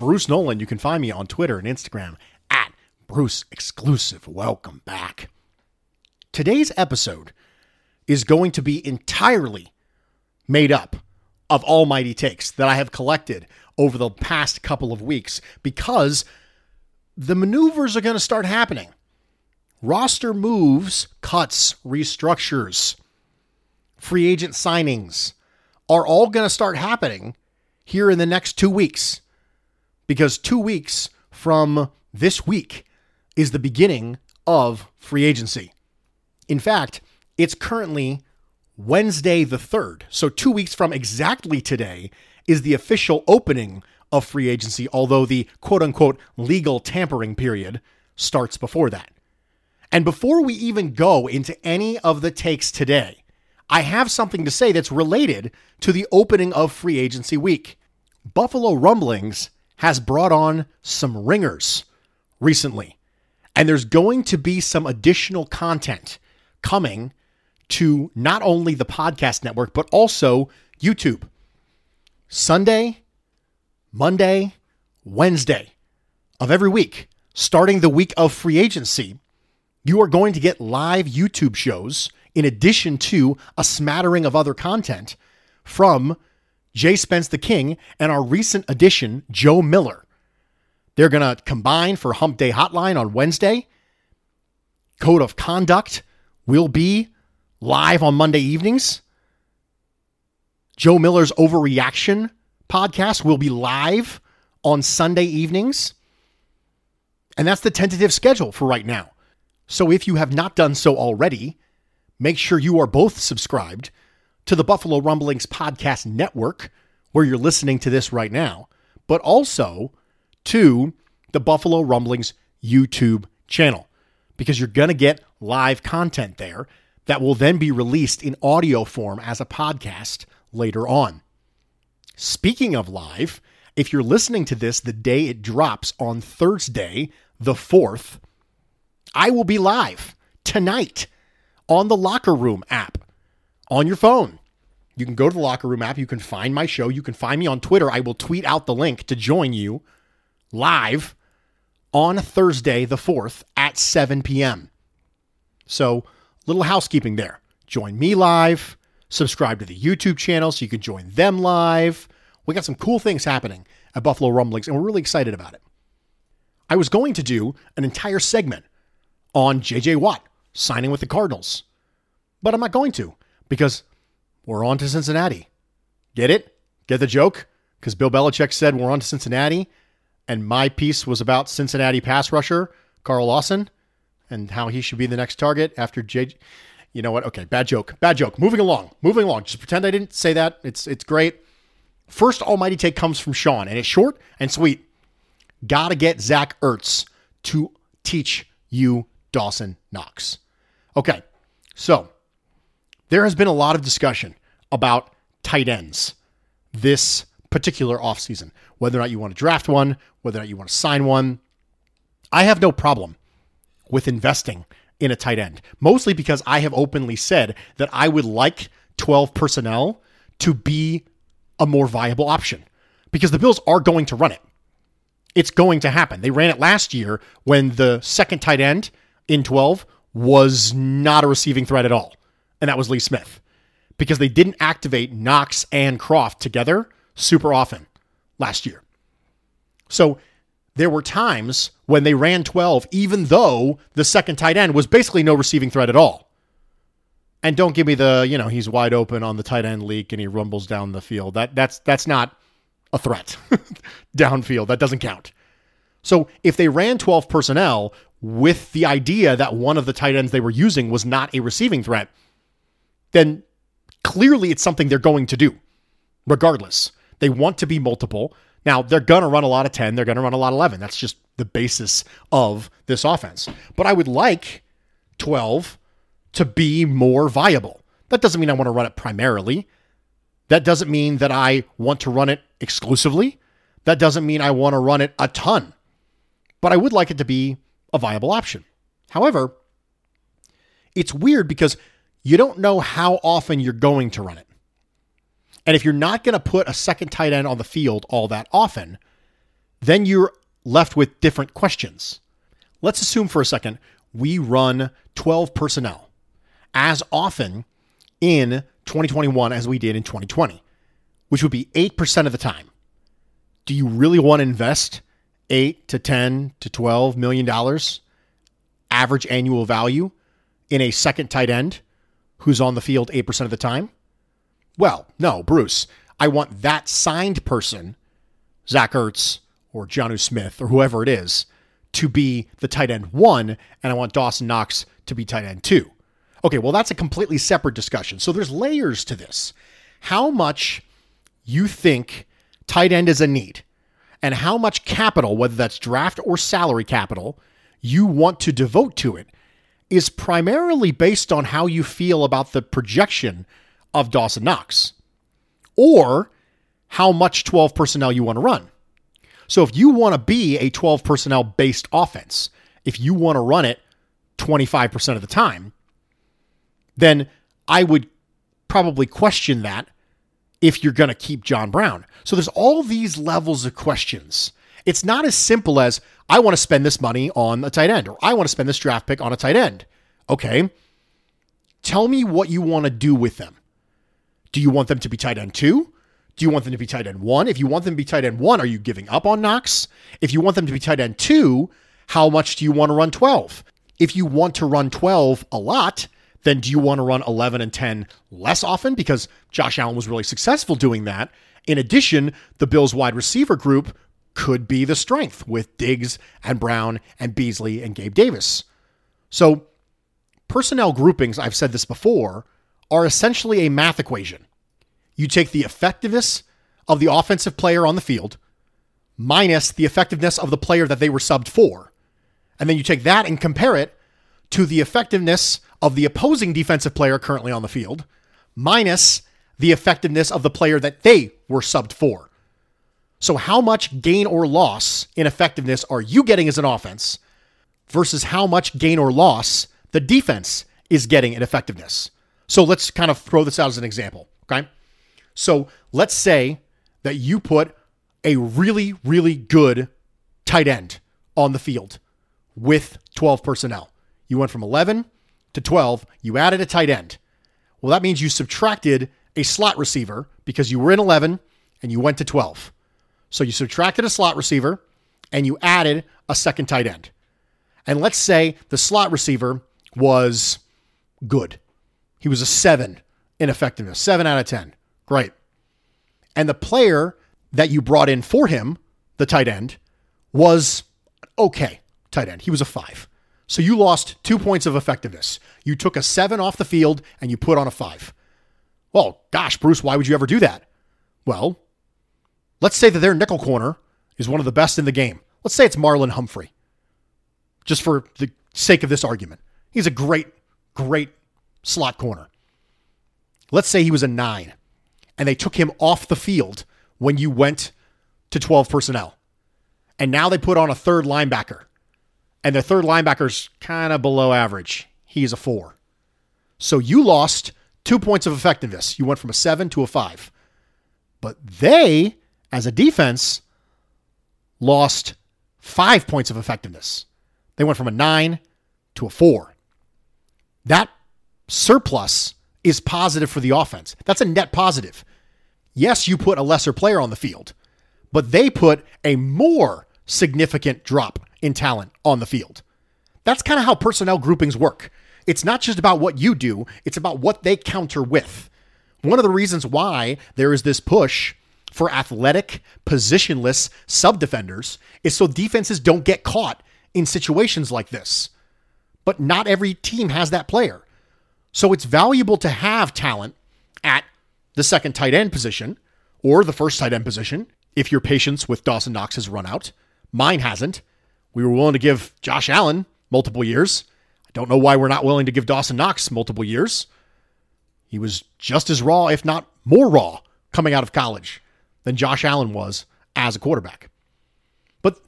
Bruce Nolan. You can find me on Twitter and Instagram at Bruce Exclusive. Welcome back. Today's episode is going to be entirely made up of almighty takes that I have collected over the past couple of weeks because the maneuvers are going to start happening roster moves, cuts, restructures, free agent signings are all going to start happening here in the next two weeks. Because two weeks from this week is the beginning of free agency. In fact, it's currently Wednesday the 3rd. So, two weeks from exactly today is the official opening of free agency, although the quote unquote legal tampering period starts before that. And before we even go into any of the takes today, I have something to say that's related to the opening of free agency week. Buffalo Rumblings has brought on some ringers recently, and there's going to be some additional content coming to not only the podcast network, but also YouTube. Sunday, Monday, Wednesday of every week, starting the week of free agency, you are going to get live YouTube shows in addition to a smattering of other content from Jay Spence the King and our recent addition, Joe Miller. They're going to combine for Hump Day Hotline on Wednesday. Code of Conduct will be live on Monday evenings. Joe Miller's Overreaction podcast will be live on Sunday evenings. And that's the tentative schedule for right now. So if you have not done so already, make sure you are both subscribed to the Buffalo Rumblings Podcast Network, where you're listening to this right now, but also to the Buffalo Rumblings YouTube channel, because you're going to get live content there that will then be released in audio form as a podcast later on. Speaking of live, if you're listening to this the day it drops on Thursday, the 4th, I will be live tonight on the Locker Room app on your phone. You can go to the Locker Room app. You can find my show. You can find me on Twitter. I will tweet out the link to join you live on Thursday, the 4th at 7 p.m. So, little housekeeping there. Join me live. Subscribe to the YouTube channel so you can join them live. We got some cool things happening at Buffalo Rumblings, and we're really excited about it. I was going to do an entire segment on JJ Watt signing with the Cardinals. But I'm not going to because we're on to Cincinnati. Get it? Get the joke? Because Bill Belichick said we're on to Cincinnati, and my piece was about Cincinnati pass rusher Carl Lawson and how he should be the next target after JJ. You know what? Okay, bad joke. Bad joke. Moving along. Moving along. Just pretend I didn't say that. It's it's great. First almighty take comes from Sean, and it's short and sweet. Gotta get Zach Ertz to teach you Dawson Knox. Okay, so there has been a lot of discussion about tight ends this particular offseason, whether or not you want to draft one, whether or not you want to sign one. I have no problem with investing in a tight end, mostly because I have openly said that I would like 12 personnel to be a more viable option because the Bills are going to run it. It's going to happen. They ran it last year when the second tight end in 12 was not a receiving threat at all, and that was Lee Smith because they didn't activate Knox and Croft together super often last year. So there were times when they ran 12, even though the second tight end was basically no receiving threat at all. And don't give me the, you know, he's wide open on the tight end leak and he rumbles down the field. That that's that's not a threat downfield. That doesn't count. So if they ran 12 personnel with the idea that one of the tight ends they were using was not a receiving threat, then clearly it's something they're going to do, regardless. They want to be multiple. Now, they're going to run a lot of 10, they're going to run a lot of 11. That's just the basis of this offense. But I would like 12 to be more viable. That doesn't mean I want to run it primarily. That doesn't mean that I want to run it exclusively. That doesn't mean I want to run it a ton. But I would like it to be a viable option. However, it's weird because you don't know how often you're going to run it. And if you're not going to put a second tight end on the field all that often, then you're left with different questions. Let's assume for a second we run 12 personnel as often in 2021 as we did in 2020, which would be 8% of the time. Do you really want to invest 8 to 10 to 12 million dollars average annual value in a second tight end who's on the field 8% of the time? Well, no, Bruce. I want that signed person, Zach Ertz or Jonnu Smith or whoever it is, to be the tight end one, and I want Dawson Knox to be tight end two. Okay, well, that's a completely separate discussion. So there's layers to this. How much you think tight end is a need, and how much capital, whether that's draft or salary capital, you want to devote to it is primarily based on how you feel about the projection of Dawson Knox or how much 12 personnel you want to run. So if you want to be a 12 personnel based offense, if you want to run it 25% of the time, then I would probably question that if you're going to keep John Brown. So there's all these levels of questions. It's not as simple as I want to spend this money on a tight end or I want to spend this draft pick on a tight end. Okay. Tell me what you want to do with them. Do you want them to be tight end two? Do you want them to be tight end one? If you want them to be tight end one, are you giving up on Knox? If you want them to be tight end two, how much do you want to run 12? If you want to run 12 a lot, then do you want to run 11 and 10 less often? Because Josh Allen was really successful doing that. In addition, the Bills wide receiver group could be the strength with Diggs and Brown and Beasley and Gabe Davis. So, personnel groupings, I've said this before, are essentially a math equation. You take the effectiveness of the offensive player on the field minus the effectiveness of the player that they were subbed for. And then you take that and compare it to the effectiveness of the opposing defensive player currently on the field minus the effectiveness of the player that they were subbed for. So, how much gain or loss in effectiveness are you getting as an offense versus how much gain or loss the defense is getting in effectiveness? So, let's kind of throw this out as an example. Okay. So, let's say that you put a really, really good tight end on the field with 12 personnel. You went from 11 to 12, you added a tight end. Well, that means you subtracted a slot receiver because you were in 11 and you went to 12. So you subtracted a slot receiver and you added a second tight end. And let's say the slot receiver was good. He was a seven in effectiveness, seven out of 10. Great. And the player that you brought in for him, the tight end, was okay tight end. He was a five. So you lost two points of effectiveness. You took a seven off the field and you put on a five. Well, gosh, Bruce, why would you ever do that? Well, let's say that their nickel corner is one of the best in the game. Let's say it's Marlon Humphrey, just for the sake of this argument. He's a great, great slot corner. Let's say he was a nine and they took him off the field when you went to 12 personnel. And now they put on a third linebacker and their third linebacker's kind of below average. He's a four. So you lost two points of effectiveness. You went from a seven to a five. But they, as a defense, lost five points of effectiveness. They went from a nine to a four. That surplus is positive for the offense. That's a net positive. Yes, you put a lesser player on the field, but they put a more significant drop in talent on the field. That's kind of how personnel groupings work. It's not just about what you do, it's about what they counter with. One of the reasons why there is this push for athletic, positionless sub defenders is so defenses don't get caught in situations like this. But not every team has that player. So it's valuable to have talent at the second tight end position or the first tight end position if your patience with Dawson Knox has run out. Mine hasn't. We were willing to give Josh Allen multiple years. I don't know why we're not willing to give Dawson Knox multiple years. He was just as raw, if not more raw, coming out of college than Josh Allen was as a quarterback. But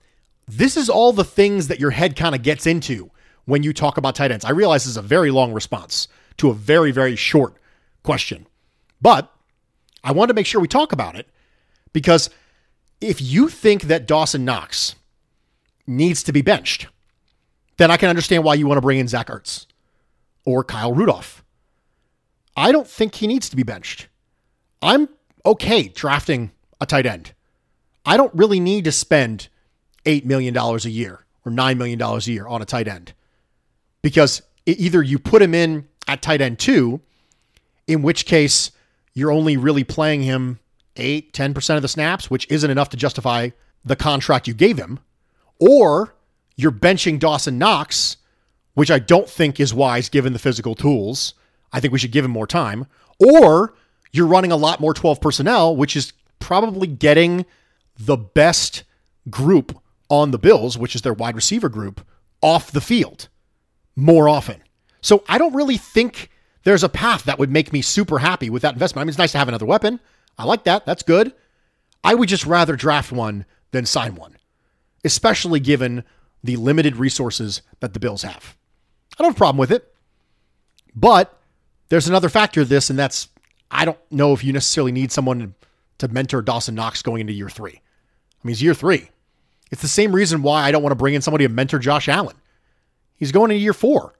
this is all the things that your head kind of gets into when you talk about tight ends. I realize this is a very long response to a very, very short question, but I want to make sure we talk about it because if you think that Dawson Knox needs to be benched, then I can understand why you want to bring in Zach Ertz or Kyle Rudolph. I don't think he needs to be benched. I'm okay drafting a tight end. I don't really need to spend $8 million a year or $9 million a year on a tight end because either you put him in at tight end two, in which case you're only really playing him 8, 10% of the snaps, which isn't enough to justify the contract you gave him, or you're benching Dawson Knox, which I don't think is wise given the physical tools. I think we should give him more time, or you're running a lot more 12 personnel, which is probably getting the best group on the Bills, which is their wide receiver group, off the field more often. So I don't really think there's a path that would make me super happy with that investment. I mean, it's nice to have another weapon. I like that. That's good. I would just rather draft one than sign one, especially given the limited resources that the Bills have. I don't have a problem with it. But there's another factor to this, and that's I don't know if you necessarily need someone to mentor Dawson Knox going into year three. I mean, it's year three. It's the same reason why I don't want to bring in somebody to mentor Josh Allen. He's going into year four.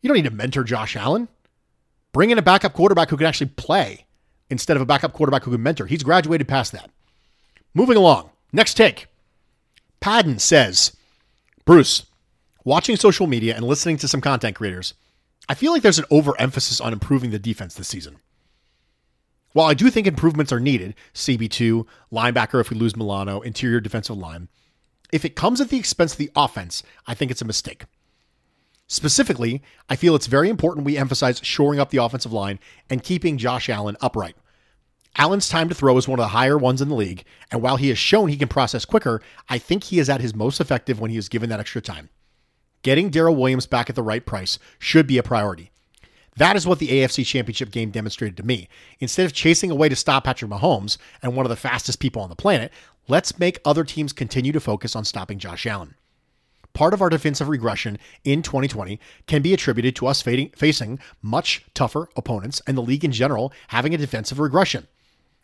You don't need to mentor Josh Allen. Bring in a backup quarterback who can actually play instead of a backup quarterback who can mentor. He's graduated past that. Moving along. Next take. Padden says, Bruce, watching social media and listening to some content creators, I feel like there's an overemphasis on improving the defense this season. While I do think improvements are needed, CB2, linebacker if we lose Milano, interior defensive line, if it comes at the expense of the offense, I think it's a mistake. Specifically, I feel it's very important we emphasize shoring up the offensive line and keeping Josh Allen upright. Allen's time to throw is one of the higher ones in the league, and while he has shown he can process quicker, I think he is at his most effective when he is given that extra time. Getting Daryl Williams back at the right price should be a priority. That is what the AFC Championship game demonstrated to me. Instead of chasing away to stop Patrick Mahomes and one of the fastest people on the planet, let's make other teams continue to focus on stopping Josh Allen. Part of our defensive regression in 2020 can be attributed to us facing much tougher opponents and the league in general having a defensive regression.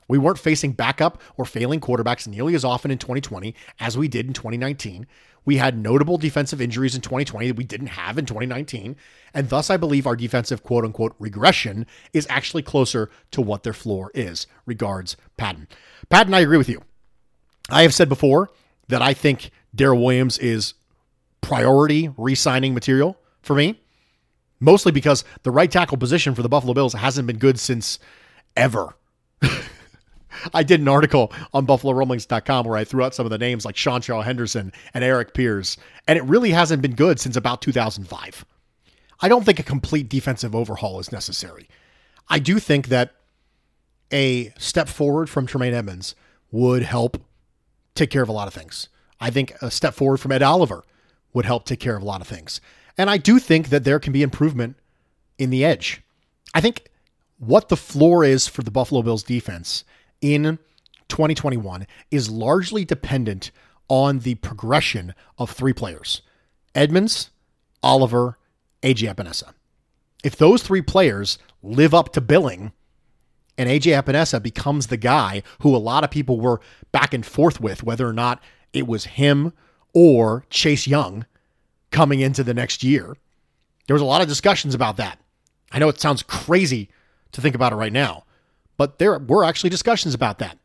We weren't facing backup or failing quarterbacks nearly as often in 2020 as we did in 2019. We had notable defensive injuries in 2020 that we didn't have in 2019. And thus, I believe our defensive quote unquote regression is actually closer to what their floor is. Regards, Padden. Padden, I agree with you. I have said before that I think Daryl Williams is priority re signing material for me, mostly because the right tackle position for the Buffalo Bills hasn't been good since ever. I did an article on BuffaloRumblings.com where I threw out some of the names like Seantrel Henderson and Erik Pears, and it really hasn't been good since about 2005. I don't think a complete defensive overhaul is necessary. I do think that a step forward from Tremaine Edmunds would help take care of a lot of things. I think a step forward from Ed Oliver would help take care of a lot of things. And I do think that there can be improvement in the edge. I think what the floor is for the Buffalo Bills defense in 2021 is largely dependent on the progression of three players Edmunds, Oliver, AJ Epenesa. If those three players live up to billing and AJ Epenesa becomes the guy who a lot of people were back and forth with, whether or not it was him or Chase Young coming into the next year, there was a lot of discussions about that. I know it sounds crazy to think about it right now, but there were actually discussions about that.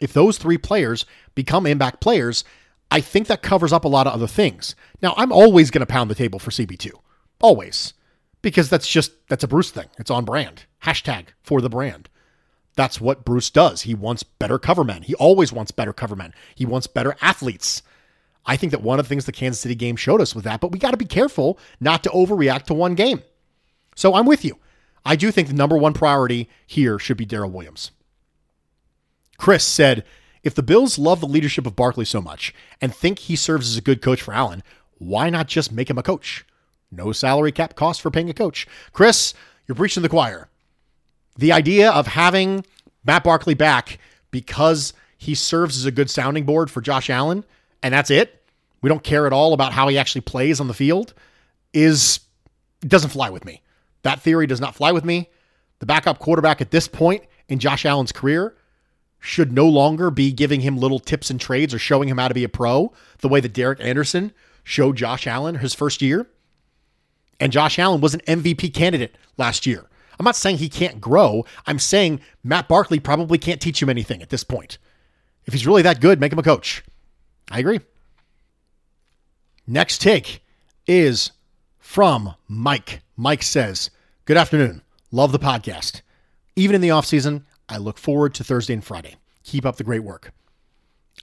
If those three players become impact players, I think that covers up a lot of other things. Now, I'm always going to pound the table for CB2. Always. Because that's just, that's a Bruce thing. It's on brand. Hashtag for the brand. That's what Bruce does. He wants better cover men. He always wants better cover men. He wants better athletes. I think that one of the things the Kansas City game showed us was that, but we got to be careful not to overreact to one game. So I'm with you. I do think the number one priority here should be Daryl Williams. Chris said, if the Bills love the leadership of Barkley so much and think he serves as a good coach for Allen, why not just make him a coach? No salary cap cost for paying a coach. Chris, you're preaching the choir. The idea of having Matt Barkley back because he serves as a good sounding board for Josh Allen, and that's it. We don't care at all about how he actually plays on the field. Is doesn't fly with me. That theory does not fly with me. The backup quarterback at this point in Josh Allen's career should no longer be giving him little tips and trades or showing him how to be a pro the way that Derek Anderson showed Josh Allen his first year. And Josh Allen was an MVP candidate last year. I'm not saying he can't grow. I'm saying Matt Barkley probably can't teach him anything at this point. If he's really that good, make him a coach. I agree. Next take is from Mike. Mike says, Good afternoon. Love the podcast. Even in the offseason, I look forward to Thursday and Friday. Keep up the great work.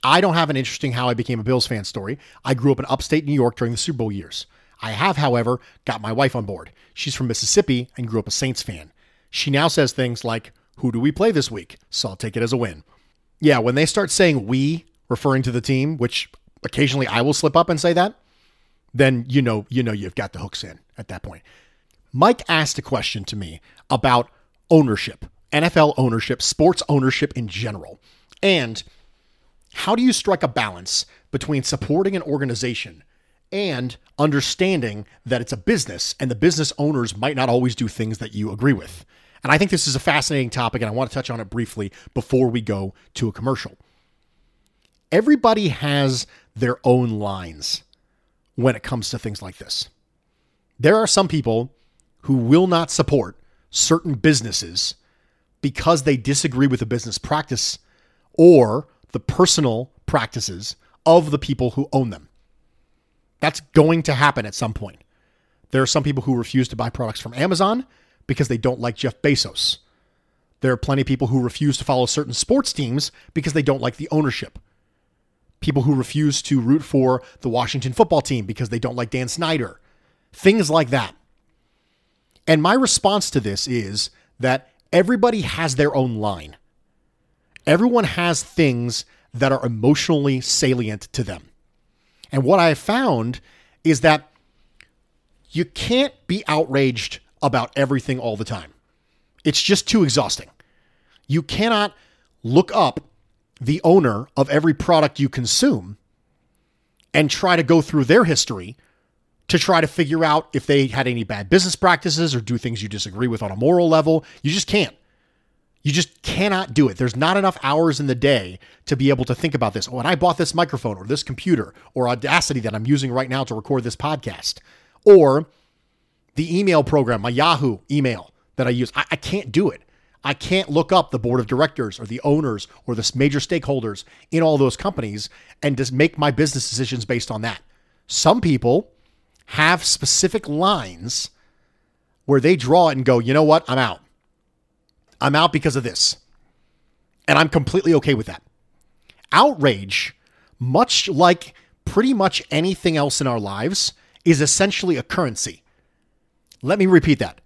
I don't have an interesting how I became a Bills fan story. I grew up in upstate New York during the Super Bowl years. I have, however, got my wife on board. She's from Mississippi and grew up a Saints fan. She now says things like, Who do we play this week? So I'll take it as a win. Yeah, when they start saying we, referring to the team, which occasionally I will slip up and say that, then you know you know you've got the hooks in at that point. Mike asked a question to me about ownership, NFL ownership, sports ownership in general. And how do you strike a balance between supporting an organization and understanding that it's a business and the business owners might not always do things that you agree with? And I think this is a fascinating topic, and I want to touch on it briefly before we go to a commercial. Everybody has their own lines when it comes to things like this. There are some people who will not support certain businesses because they disagree with the business practice or the personal practices of the people who own them. That's going to happen at some point. There are some people who refuse to buy products from Amazon because they don't like Jeff Bezos. There are plenty of people who refuse to follow certain sports teams because they don't like the ownership people who refuse to root for the Washington football team because they don't like Dan Snyder, things like that. And my response to this is that everybody has their own line. Everyone has things that are emotionally salient to them. And what I have found is that you can't be outraged about everything all the time. It's just too exhausting. You cannot look up the owner of every product you consume and try to go through their history to try to figure out if they had any bad business practices or do things you disagree with on a moral level. You just can't. You just cannot do it. There's not enough hours in the day to be able to think about this. Oh, and I bought this microphone or this computer or Audacity that I'm using right now to record this podcast or the email program, my Yahoo email that I use. I, I can't do it. I can't look up the board of directors or the owners or the major stakeholders in all those companies and just make my business decisions based on that. Some people have specific lines where they draw it and go, you know what? I'm out. I'm out because of this. And I'm completely okay with that. Outrage, much like pretty much anything else in our lives, is essentially a currency. Let me repeat that.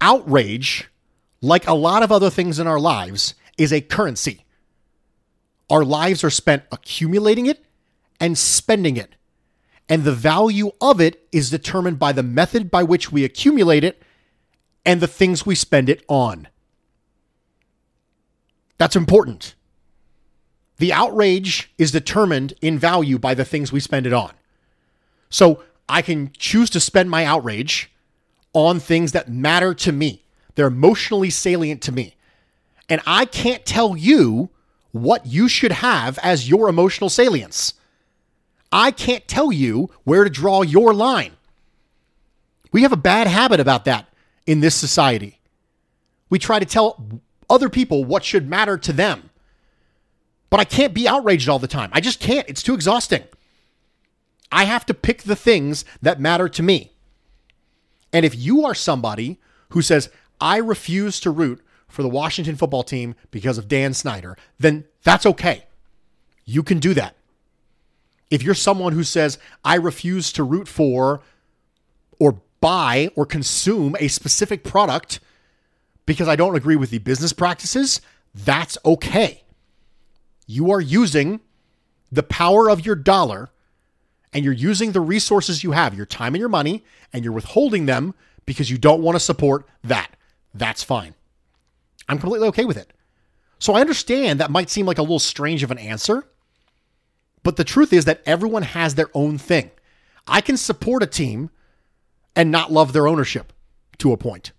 Outrage like a lot of other things in our lives, is a currency. Our lives are spent accumulating it and spending it. And the value of it is determined by the method by which we accumulate it and the things we spend it on. That's important. The outrage is determined in value by the things we spend it on. So I can choose to spend my outrage on things that matter to me. They're emotionally salient to me. And I can't tell you what you should have as your emotional salience. I can't tell you where to draw your line. We have a bad habit about that in this society. We try to tell other people what should matter to them. But I can't be outraged all the time. I just can't. It's too exhausting. I have to pick the things that matter to me. And if you are somebody who says, I refuse to root for the Washington football team because of Dan Snyder, then that's okay. You can do that. If you're someone who says, I refuse to root for or buy or consume a specific product because I don't agree with the business practices, that's okay. You are using the power of your dollar and you're using the resources you have, your time and your money, and you're withholding them because you don't want to support that. That's fine. I'm completely okay with it. So I understand that might seem like a little strange of an answer, but the truth is that everyone has their own thing. I can support a team and not love their ownership to a point.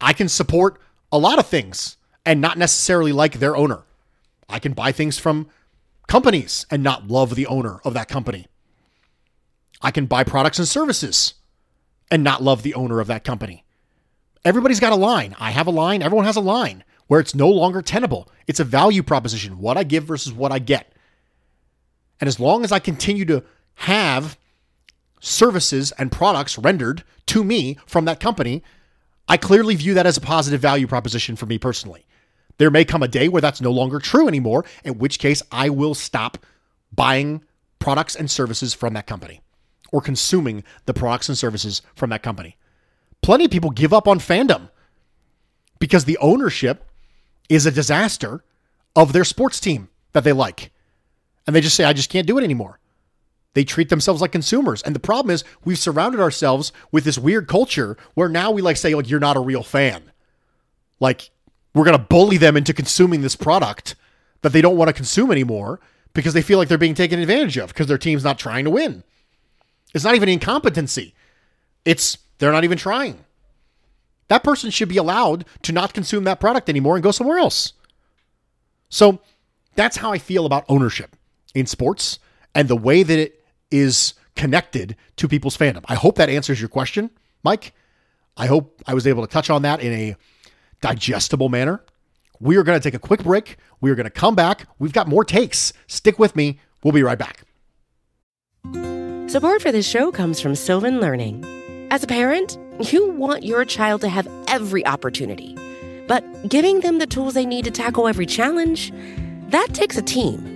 I can support a lot of things and not necessarily like their owner. I can buy things from companies and not love the owner of that company. I can buy products and services and not love the owner of that company. Everybody's got a line. I have a line. Everyone has a line where it's no longer tenable. It's a value proposition, what I give versus what I get. And as long as I continue to have services and products rendered to me from that company, I clearly view that as a positive value proposition for me personally. There may come a day where that's no longer true anymore, in which case I will stop buying products and services from that company or consuming the products and services from that company. Plenty of people give up on fandom because the ownership is a disaster of their sports team that they like. And they just say, I just can't do it anymore. They treat themselves like consumers. And the problem is we've surrounded ourselves with this weird culture where now we like say, like, you're not a real fan. Like we're going to bully them into consuming this product that they don't want to consume anymore because they feel like they're being taken advantage of because their team's not trying to win. It's not even incompetency. It's they're not even trying. That person should be allowed to not consume that product anymore and go somewhere else. So that's how I feel about ownership in sports and the way that it is connected to people's fandom. I hope that answers your question, Mike. I hope I was able to touch on that in a digestible manner. We are going to take a quick break. We are going to come back. We've got more takes. Stick with me. We'll be right back. Support for this show comes from Sylvan Learning. As a parent, you want your child to have every opportunity, but giving them the tools they need to tackle every challenge, that takes a team.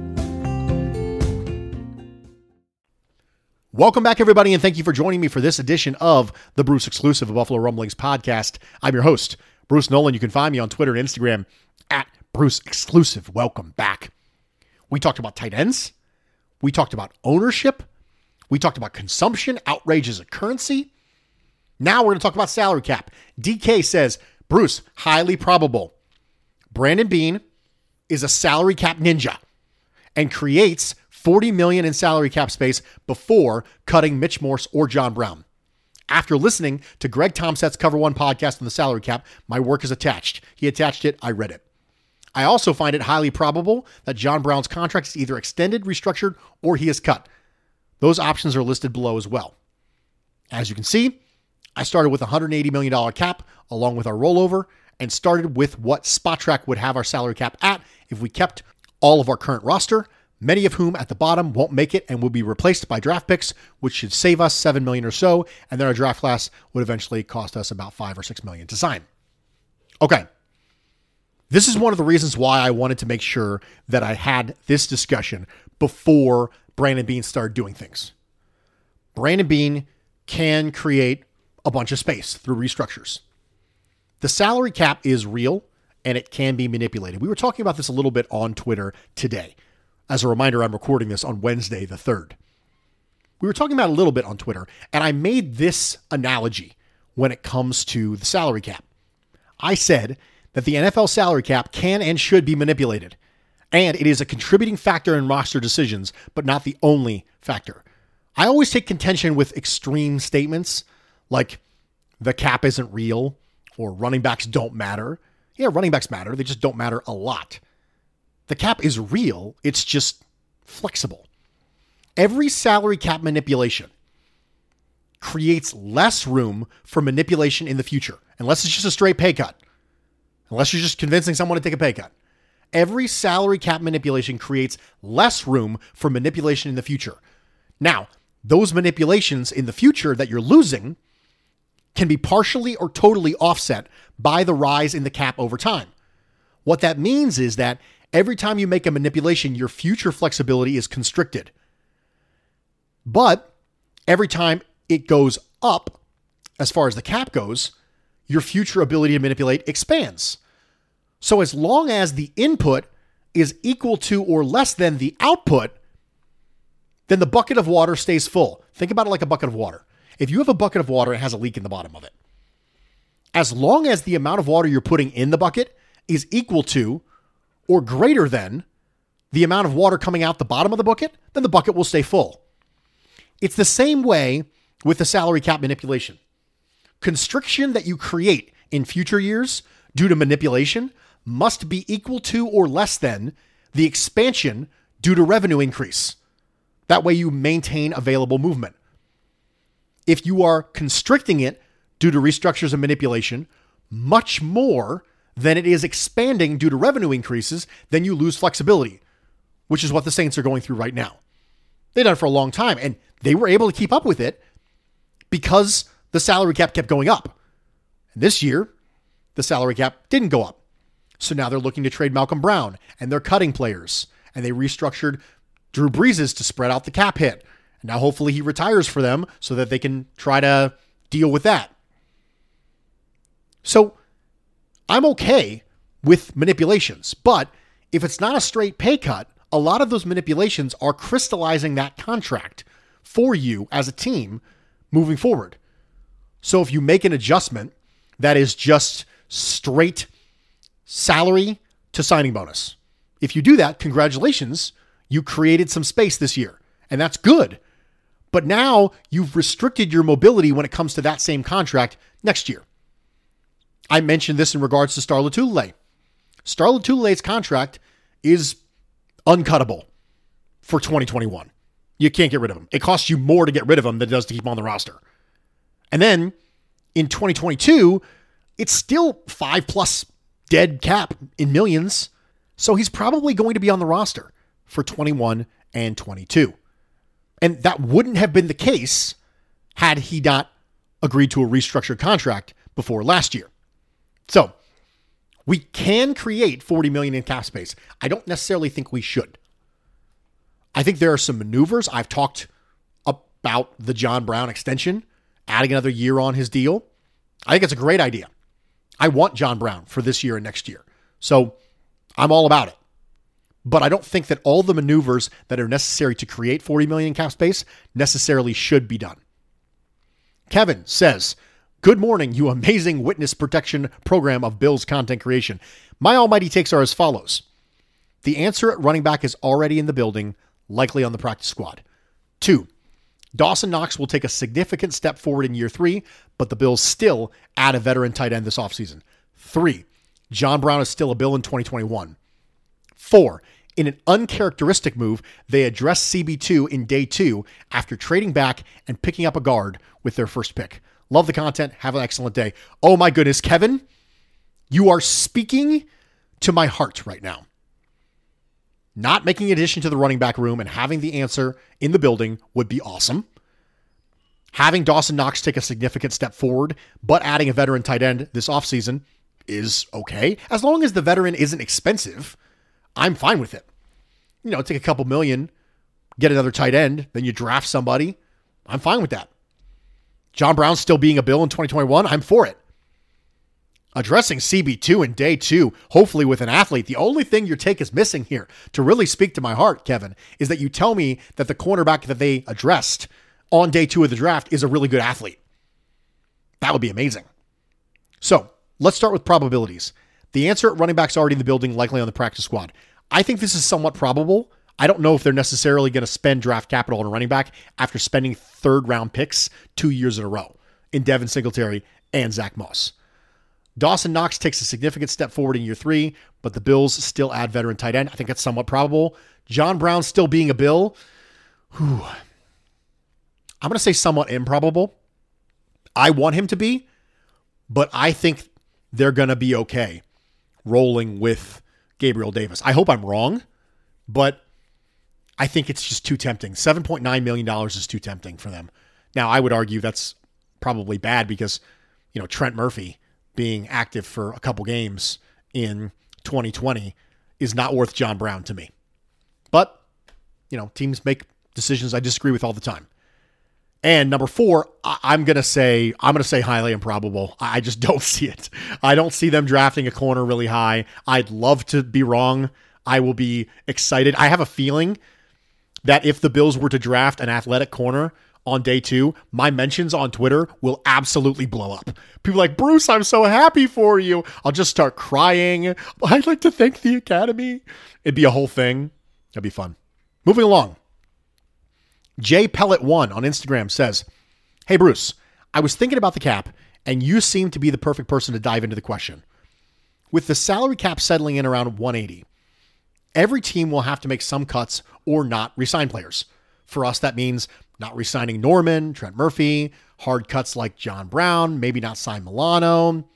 Welcome back, everybody, and thank you for joining me for this edition of the Bruce Exclusive of Buffalo Rumblings podcast. I'm your host, Bruce Nolan. You can find me on Twitter and Instagram at Bruce Exclusive. Welcome back. We talked about tight ends. We talked about ownership. We talked about consumption, outrage a currency. Now we're going to talk about salary cap. DK says, Bruce, highly probable. Brandon Beane is a salary cap ninja and creates 40 million in salary cap space before cutting Mitch Morse or John Brown. After listening to Greg Tomset's Cover One podcast on the salary cap, my work is attached. He attached it, I read it. I also find it highly probable that John Brown's contract is either extended, restructured, or he is cut. Those options are listed below as well. As you can see, I started with a $180 million cap along with our rollover and started with what Spotrac would have our salary cap at if we kept all of our current roster, many of whom at the bottom won't make it and will be replaced by draft picks, which should save us 7 million or so, and then our draft class would eventually cost us about 5 or 6 million to sign. Okay. This is one of the reasons why I wanted to make sure that I had this discussion before Brandon Beane started doing things. Brandon Beane can create a bunch of space through restructures. The salary cap is real and it can be manipulated. We were talking about this a little bit on Twitter today. As a reminder, I'm recording this on Wednesday, the 3rd. We were talking about a little bit on Twitter, and I made this analogy when it comes to the salary cap. I said that the NFL salary cap can and should be manipulated, and it is a contributing factor in roster decisions, but not the only factor. I always take contention with extreme statements like the cap isn't real or running backs don't matter. Yeah, running backs matter, they just don't matter a lot. The cap is real, it's just flexible. Every salary cap manipulation creates less room for manipulation in the future, unless it's just a straight pay cut, unless you're just convincing someone to take a pay cut. Every salary cap manipulation creates less room for manipulation in the future. Now, those manipulations in the future that you're losing can be partially or totally offset by the rise in the cap over time. What that means is that every time you make a manipulation, your future flexibility is constricted. But every time it goes up, as far as the cap goes, your future ability to manipulate expands. So as long as the input is equal to or less than the output, then the bucket of water stays full. Think about it like a bucket of water. If you have a bucket of water, it has a leak in the bottom of it. As long as the amount of water you're putting in the bucket is equal to or greater than the amount of water coming out the bottom of the bucket, then the bucket will stay full. It's the same way with the salary cap manipulation. Constriction that you create in future years due to manipulation must be equal to or less than the expansion due to revenue increase. That way you maintain available movement. If you are constricting it due to restructures and manipulation much more than it is expanding due to revenue increases, then you lose flexibility, which is what the Saints are going through right now. They've done it for a long time, and they were able to keep up with it because the salary cap kept going up. And this year, the salary cap didn't go up. So now they're looking to trade Malcom Brown, and they're cutting players, and they restructured Drew Brees to spread out the cap hit. And now hopefully he retires for them so that they can try to deal with that. So I'm okay with manipulations, but if it's not a straight pay cut, a lot of those manipulations are crystallizing that contract for you as a team moving forward. So if you make an adjustment that is just straight salary to signing bonus, if you do that, congratulations, you created some space this year, and that's good. But now you've restricted your mobility when it comes to that same contract next year. I mentioned this in regards to Star Lotulelei. Star Lotulelei's contract is uncuttable for 2021. You can't get rid of him. It costs you more to get rid of him than it does to keep him on the roster. And then in 2022, it's still five plus dead cap in millions. So he's probably going to be on the roster for 21 and 22. And that wouldn't have been the case had he not agreed to a restructured contract before last year. So we can create 40 million in cap space. I don't necessarily think we should. I think there are some maneuvers. I've talked about the John Brown extension, adding another year on his deal. I think it's a great idea. I want John Brown for this year and next year. So I'm all about it but I don't think that all the maneuvers that are necessary to create 40 million in cap space necessarily should be done. Kevin says, Good morning, you amazing witness protection program of Bill's content creation. My almighty takes are as follows. The answer at running back is already in the building, likely on the practice squad. Two, Dawson Knox will take a significant step forward in year three, but the Bills still add a veteran tight end this offseason. Three, John Brown is still a Bill in 2021. Four, in an uncharacteristic move, they address CB2 in day two after trading back and picking up a guard with their first pick. Love the content. Have an excellent day. Oh my goodness, Kevin, you are speaking to my heart right now. Not making addition to the running back room and having the answer in the building would be awesome. Having Dawson Knox take a significant step forward, but adding a veteran tight end this offseason is okay. As long as the veteran isn't expensive, I'm fine with it. You know, take a couple million, get another tight end, then you draft somebody. I'm fine with that. John Brown still being a bill in 2021, I'm for it. Addressing CB2 in day two, hopefully with an athlete. The only thing your take is missing here, to really speak to my heart, Kevin, is that you tell me that the cornerback that they addressed on day two of the draft is a really good athlete. That would be amazing. So let's start with probabilities. The answer at running back's already in the building, likely on the practice squad. I think this is somewhat probable. I don't know if they're necessarily going to spend draft capital on a running back after spending third round picks two years in a row in Devin Singletary and Zach Moss. Dawson Knox takes a significant step forward in year three, but the Bills still add veteran tight end. I think that's somewhat probable. John Brown still being a Bill. Whew. I'm going to say somewhat improbable. I want him to be, but I think they're going to be okay rolling with Gabriel Davis. I hope I'm wrong, but I think it's just too tempting. $7.9 million is too tempting for them. Now, I would argue that's probably bad because, you know, Trent Murphy being active for a couple games in 2020 is not worth John Brown to me. But, you know, teams make decisions I disagree with all the time. And number four, I- am gonna say I'm gonna say highly improbable. I just don't see it. I don't see them drafting a corner really high. I'd love to be wrong. I will be excited. I have a feeling that if the Bills were to draft an athletic corner on day two, my mentions on Twitter will absolutely blow up. People like, Bruce, I'm so happy for you. I'll just start crying. I'd like to thank the Academy. It'd be a whole thing. That'd be fun. Moving along. Jay Pellet1 on Instagram says, Hey Bruce, I was thinking about the cap, and you seem to be the perfect person to dive into the question. With the salary cap settling in around 180, every team will have to make some cuts or not resign players. For us, that means not resigning Norman, Trent Murphy, hard cuts like John Brown, maybe not sign Milano.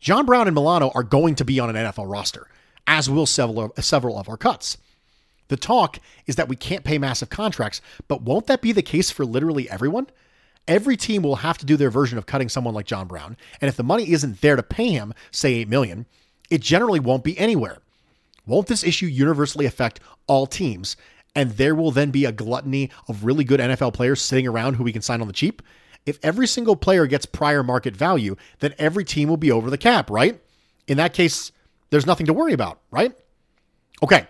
John Brown and Milano are going to be on an NFL roster, as will several, several of our cuts. The talk is that we can't pay massive contracts, but won't that be the case for literally everyone? Every team will have to do their version of cutting someone like John Brown, and if the money isn't there to pay him, say 8 million, it generally won't be anywhere. Won't this issue universally affect all teams? And there will then be a gluttony of really good NFL players sitting around who we can sign on the cheap? If every single player gets prior market value, then every team will be over the cap, right? In that case, there's nothing to worry about, right? Okay,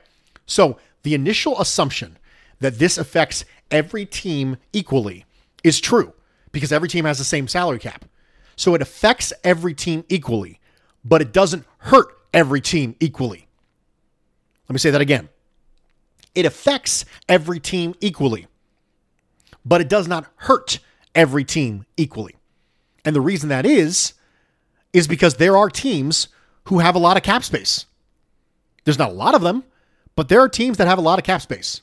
so the initial assumption that this affects every team equally is true because every team has the same salary cap. So it affects every team equally, but it doesn't hurt every team equally. Let me say that again. It affects every team equally, but it does not hurt every team equally. And the reason that is, is because there are teams who have a lot of cap space. There's not a lot of them, but there are teams that have a lot of cap space.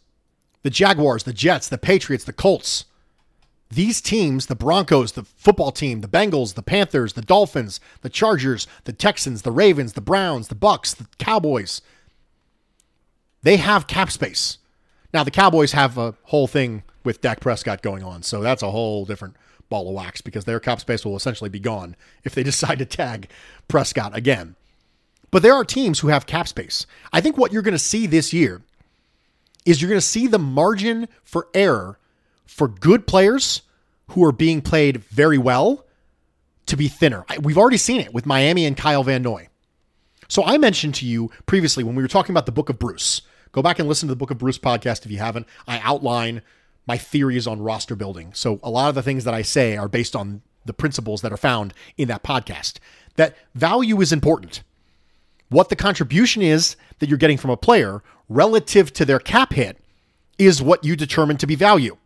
The Jaguars, the Jets, the Patriots, the Colts. These teams, the Broncos, the football team, the Bengals, the Panthers, the Dolphins, the Chargers, the Texans, the Ravens, the Browns, the Bucs, the Cowboys. They have cap space. Now the Cowboys have a whole thing with Dak Prescott going on, so that's a whole different ball of wax because their cap space will essentially be gone if they decide to tag Prescott again. But there are teams who have cap space. I think what you're going to see this year is you're going to see the margin for error for good players who are being played very well to be thinner. We've already seen it with Miami and Kyle Van Noy. So I mentioned to you previously when we were talking about the book of Bruce. Go back and listen to the book of Bruce podcast if you haven't. I outline my theories on roster building. So a lot of the things that I say are based on the principles that are found in that podcast. That value is important what the contribution is that you're getting from a player relative to their cap hit is what you determine to be value.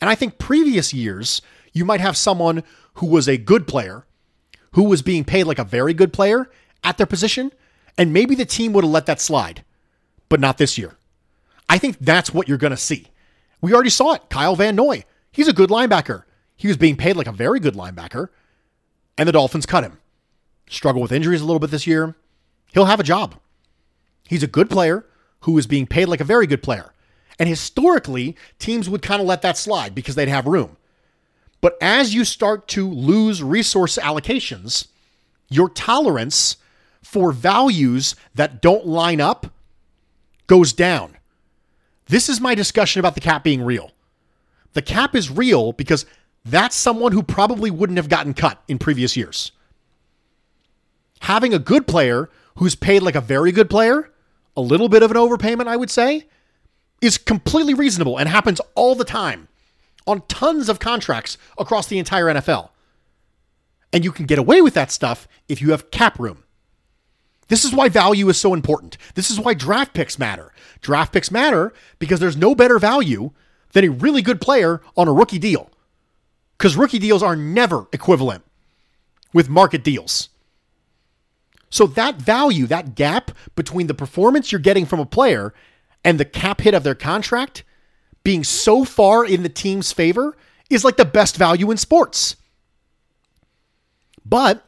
And I think previous years, you might have someone who was a good player, who was being paid like a very good player at their position, and maybe the team would have let that slide, but not this year. I think that's what you're going to see. We already saw it. Kyle Van Noy, he's a good linebacker. He was being paid like a very good linebacker, and the Dolphins cut him. Struggle with injuries a little bit this year. He'll have a job. He's a good player who is being paid like a very good player. And historically, teams would kind of let that slide because they'd have room. But as you start to lose resource allocations, your tolerance for values that don't line up goes down. This is my discussion about the cap being real. The cap is real because that's someone who probably wouldn't have gotten cut in previous years. Having a good player who's paid like a very good player, a little bit of an overpayment, I would say, is completely reasonable and happens all the time on tons of contracts across the entire NFL. And you can get away with that stuff if you have cap room. This is why value is so important. This is why draft picks matter. Draft picks matter because there's no better value than a really good player on a rookie deal. Because rookie deals are never equivalent with market deals. So that value, that gap between the performance you're getting from a player and the cap hit of their contract being so far in the team's favor is like the best value in sports. But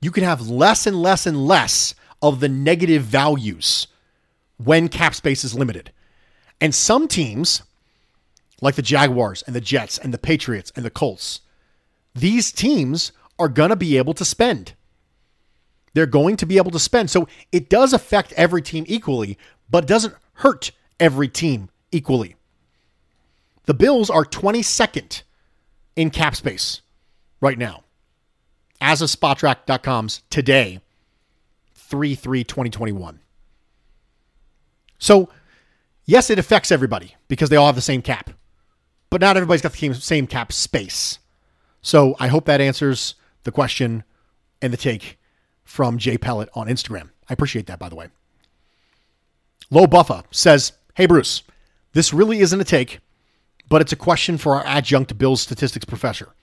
you can have less and less and less of the negative values when cap space is limited. And some teams, like the Jaguars and the Jets and the Patriots and the Colts, these teams are going to be able to spend. They're going to be able to spend. So it does affect every team equally, but it doesn't hurt every team equally. The Bills are 22nd in cap space right now. As of Spotrac.com's today, 3 3 2021. So, yes, it affects everybody because they all have the same cap, but not everybody's got the same cap space. So, I hope that answers the question and the take from Jay Pellet on Instagram. I appreciate that, by the way. Low Buffa says, Hey, Bruce, this really isn't a take, but it's a question for our adjunct Bills statistics professor.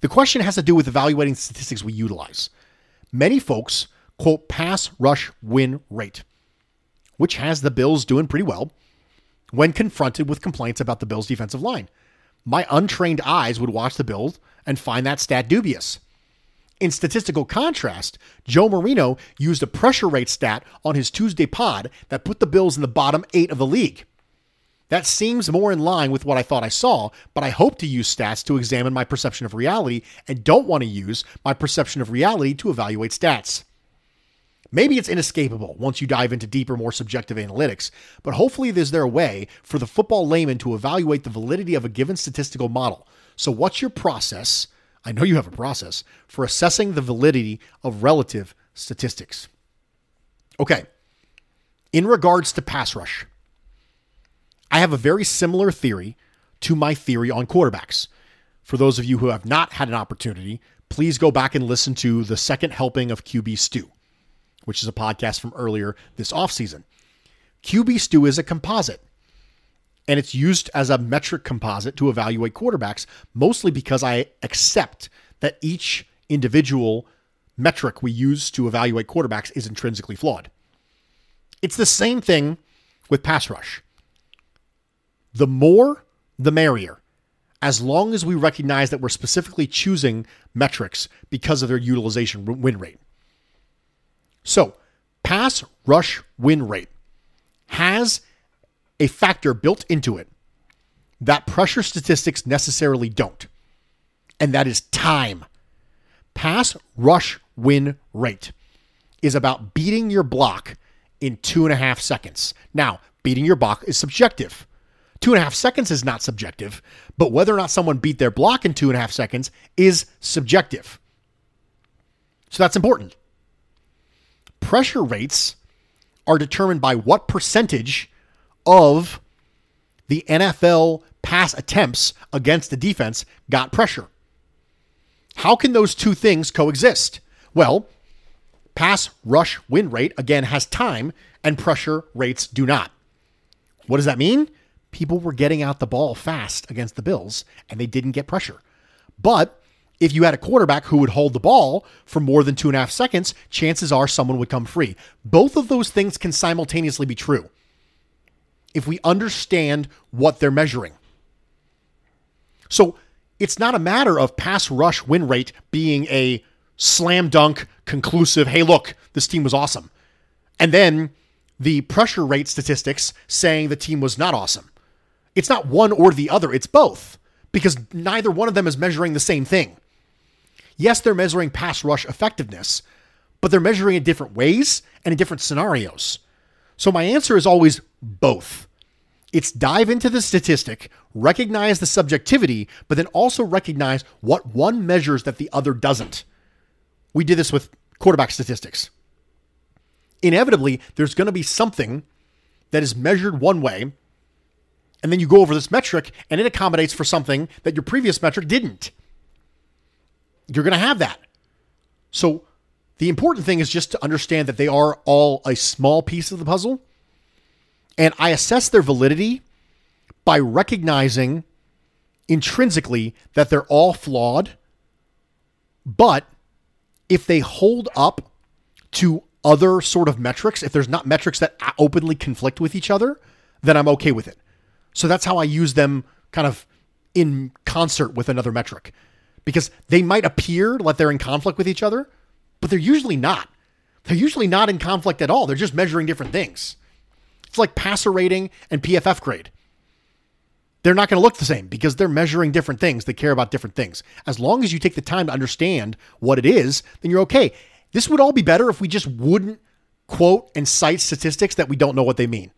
The question has to do with evaluating statistics we utilize. Many folks quote pass rush win rate which has the Bills doing pretty well when confronted with complaints about the Bills' defensive line. My untrained eyes would watch the Bills and find that stat dubious. In statistical contrast, Joe Marino used a pressure rate stat on his Tuesday pod that put the Bills in the bottom eight of the league. That seems more in line with what I thought I saw, but I hope to use stats to examine my perception of reality and don't want to use my perception of reality to evaluate stats. Maybe it's inescapable once you dive into deeper, more subjective analytics, but hopefully there's there a way for the football layman to evaluate the validity of a given statistical model. So, what's your process? I know you have a process for assessing the validity of relative statistics. Okay. In regards to pass rush, I have a very similar theory to my theory on quarterbacks. For those of you who have not had an opportunity, please go back and listen to the second helping of QB Stew which is a podcast from earlier this offseason. QB Stew is a composite, and it's used as a metric composite to evaluate quarterbacks, mostly because I accept that each individual metric we use to evaluate quarterbacks is intrinsically flawed. It's the same thing with pass rush. The more, the merrier, as long as we recognize that we're specifically choosing metrics because of their utilization win rate. So, pass rush win rate has a factor built into it that pressure statistics necessarily don't, and that is time. Pass rush win rate is about beating your block in two and a half seconds. Now, beating your block is subjective. Two and a half seconds is not subjective, but whether or not someone beat their block in two and a half seconds is subjective. So that's important pressure rates are determined by what percentage of the NFL pass attempts against the defense got pressure. How can those two things coexist? Well, pass rush win rate again has time and pressure rates do not. What does that mean? People were getting out the ball fast against the Bills and they didn't get pressure. But if you had a quarterback who would hold the ball for more than two and a half seconds, chances are someone would come free. Both of those things can simultaneously be true if we understand what they're measuring. So it's not a matter of pass rush win rate being a slam dunk conclusive, hey, look, this team was awesome. And then the pressure rate statistics saying the team was not awesome. It's not one or the other, it's both because neither one of them is measuring the same thing. Yes, they're measuring pass rush effectiveness, but they're measuring in different ways and in different scenarios. So my answer is always both. It's dive into the statistic, recognize the subjectivity, but then also recognize what one measures that the other doesn't. We did this with quarterback statistics. Inevitably, there's going to be something that is measured one way and then you go over this metric and it accommodates for something that your previous metric didn't. You're going to have that. So the important thing is just to understand that they are all a small piece of the puzzle. And I assess their validity by recognizing intrinsically that they're all flawed. But if they hold up to other sort of metrics, if there's not metrics that openly conflict with each other, then I'm okay with it. So that's how I use them kind of in concert with another metric because they might appear like they're in conflict with each other, but they're usually not. They're usually not in conflict at all. They're just measuring different things. It's like passer rating and PFF grade. They're not going to look the same because they're measuring different things. They care about different things. As long as you take the time to understand what it is, then you're okay. This would all be better if we just wouldn't quote and cite statistics that we don't know what they mean.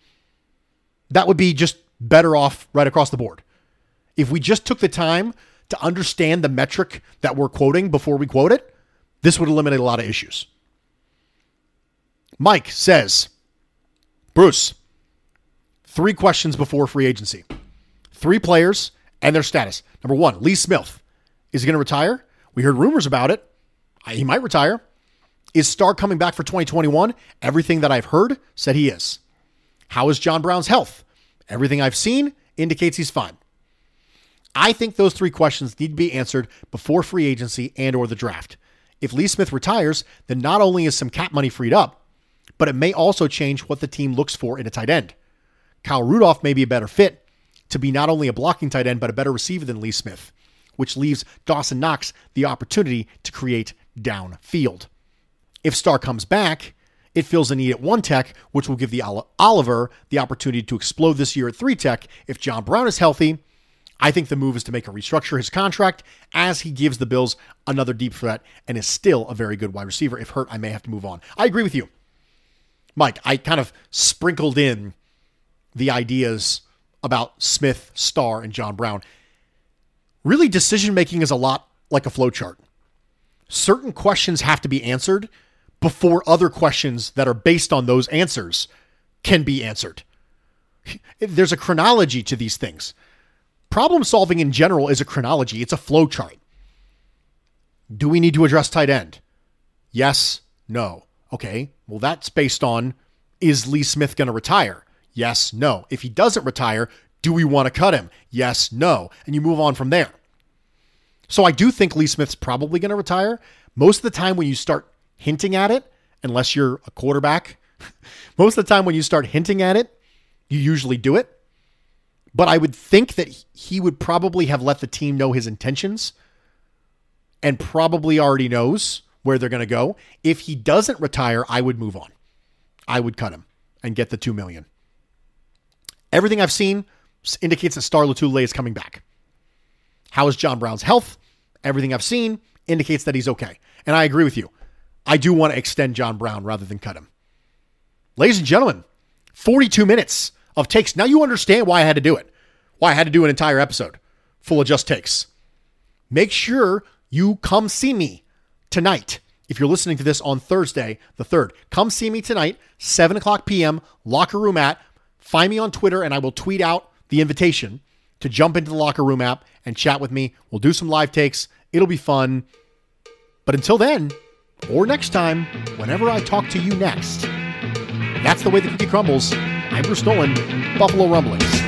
That would be just better off right across the board. If we just took the time to understand the metric that we're quoting before we quote it, this would eliminate a lot of issues. Mike says, Bruce, three questions before free agency. Three players and their status. Number one, Lee Smith. Is he going to retire? We heard rumors about it. He might retire. Is Star coming back for 2021? Everything that I've heard said he is. How is John Brown's health? Everything I've seen indicates he's fine. I think those three questions need to be answered before free agency and or the draft. If Lee Smith retires, then not only is some cap money freed up, but it may also change what the team looks for in a tight end. Kyle Rudolph may be a better fit to be not only a blocking tight end, but a better receiver than Lee Smith, which leaves Dawson Knox the opportunity to create downfield. If Star comes back, it fills a need at one tech, which will give the Oliver the opportunity to explode this year at three tech. If John Brown is healthy, I think the move is to make a restructure his contract as he gives the Bills another deep threat and is still a very good wide receiver. If hurt, I may have to move on. I agree with you. Mike, I kind of sprinkled in the ideas about Smith, Star, and John Brown. Really, decision making is a lot like a flowchart. Certain questions have to be answered before other questions that are based on those answers can be answered. There's a chronology to these things. Problem solving in general is a chronology, it's a flow chart. Do we need to address tight end? Yes, no. Okay, well, that's based on is Lee Smith going to retire? Yes, no. If he doesn't retire, do we want to cut him? Yes, no. And you move on from there. So I do think Lee Smith's probably going to retire. Most of the time, when you start hinting at it, unless you're a quarterback. Most of the time, when you start hinting at it, you usually do it. But I would think that he would probably have let the team know his intentions and probably already knows where they're going to go. If he doesn't retire, I would move on. I would cut him and get the 2 million. Everything I've seen indicates that Star Lotulelei is coming back. How is John Brown's health? Everything I've seen indicates that he's okay. And I agree with you. I do want to extend John Brown rather than cut him. Ladies and gentlemen, 42 minutes of takes. Now you understand why I had to do it, why I had to do an entire episode full of just takes. Make sure you come see me tonight. If you're listening to this on Thursday, the 3rd, come see me tonight, 7 o'clock p.m., locker room at. Find me on Twitter and I will tweet out the invitation to jump into the locker room app and chat with me. We'll do some live takes. It'll be fun. But until then, or next time, whenever I talk to you next. That's the way the cookie crumbles. I'm Bruce Nolan, Buffalo Rumblings.